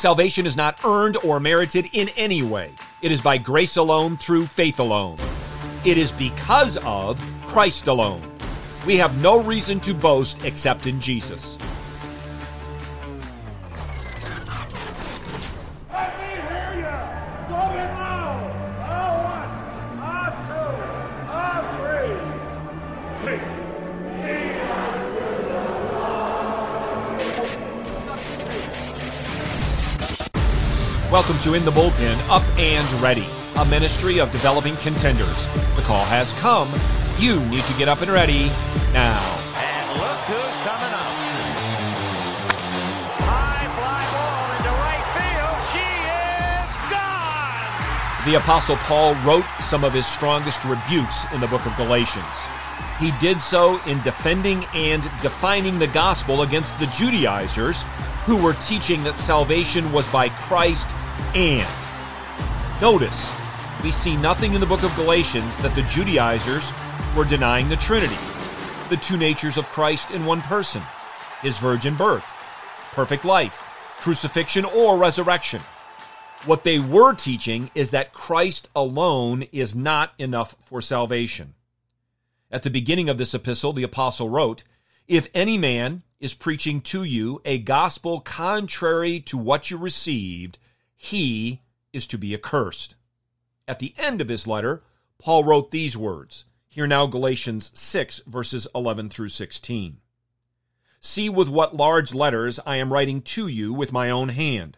Salvation is not earned or merited in any way. It is by grace alone through faith alone. It is because of Christ alone. We have no reason to boast except in Jesus. Welcome to In the Bullpen, Up and Ready, a ministry of developing contenders. The call has come. You need to get up and ready now. And look who's coming up. High fly ball into right field. She is gone. The Apostle Paul wrote some of his strongest rebukes in the book of Galatians. He did so in defending and defining the gospel against the Judaizers who were teaching that salvation was by Christ and. Notice, we see nothing in the book of Galatians that the Judaizers were denying the Trinity, the two natures of Christ in one person, his virgin birth, perfect life, crucifixion, or resurrection. What they were teaching is that Christ alone is not enough for salvation. At the beginning of this epistle, the apostle wrote, If any man is preaching to you a gospel contrary to what you received, he is to be accursed. At the end of his letter, Paul wrote these words. Hear now Galatians 6, verses 11 through 16. See with what large letters I am writing to you with my own hand.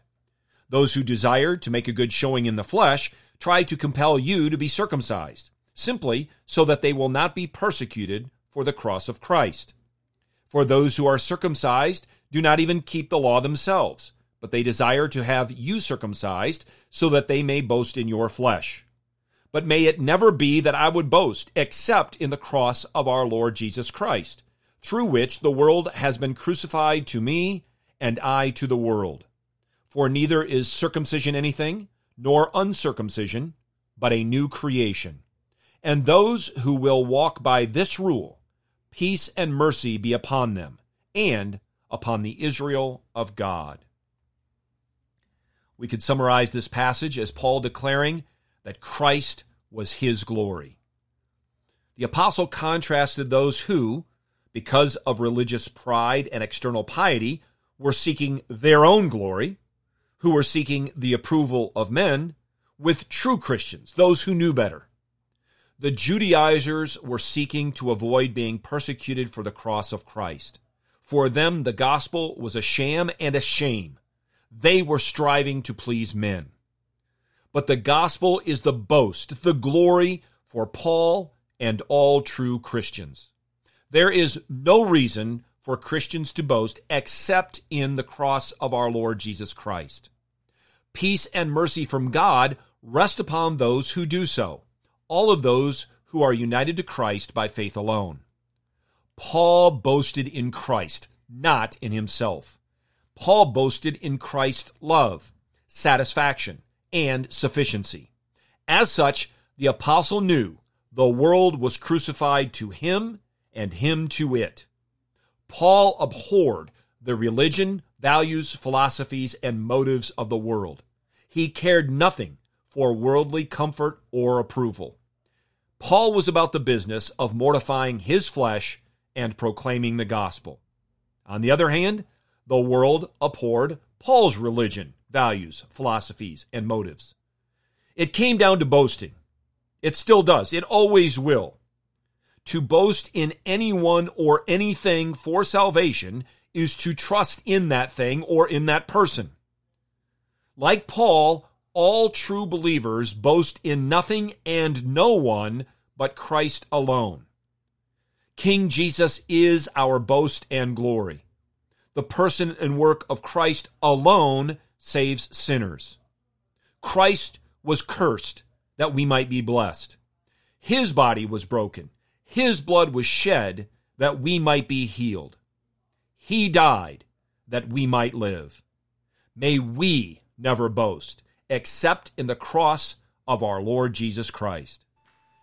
Those who desire to make a good showing in the flesh try to compel you to be circumcised, simply so that they will not be persecuted for the cross of Christ. For those who are circumcised do not even keep the law themselves, but they desire to have you circumcised, so that they may boast in your flesh. But may it never be that I would boast except in the cross of our Lord Jesus Christ, through which the world has been crucified to me, and I to the world. For neither is circumcision anything, nor uncircumcision, but a new creation. And those who will walk by this rule, peace and mercy be upon them, and upon the Israel of God. We could summarize this passage as Paul declaring that Christ was his glory. The apostle contrasted those who, because of religious pride and external piety, were seeking their own glory, who were seeking the approval of men, with true Christians, those who knew better. The Judaizers were seeking to avoid being persecuted for the cross of Christ. For them, the gospel was a sham and a shame. They were striving to please men. But the gospel is the boast, the glory for Paul and all true Christians. There is no reason for Christians to boast except in the cross of our Lord Jesus Christ. Peace and mercy from God rest upon those who do so, all of those who are united to Christ by faith alone. Paul boasted in Christ, not in himself. Paul boasted in Christ's love, satisfaction, and sufficiency. As such, the apostle knew the world was crucified to him and him to it. Paul abhorred the religion, values, philosophies, and motives of the world. He cared nothing for worldly comfort or approval. Paul was about the business of mortifying his flesh and proclaiming the gospel. On the other hand, the world abhorred Paul's religion, values, philosophies, and motives. It came down to boasting. It still does. It always will. To boast in anyone or anything for salvation is to trust in that thing or in that person. Like Paul, all true believers boast in nothing and no one but Christ alone. King Jesus is our boast and glory. The person and work of Christ alone saves sinners. Christ was cursed that we might be blessed. His body was broken. His blood was shed that we might be healed. He died that we might live. May we never boast except in the cross of our Lord Jesus Christ.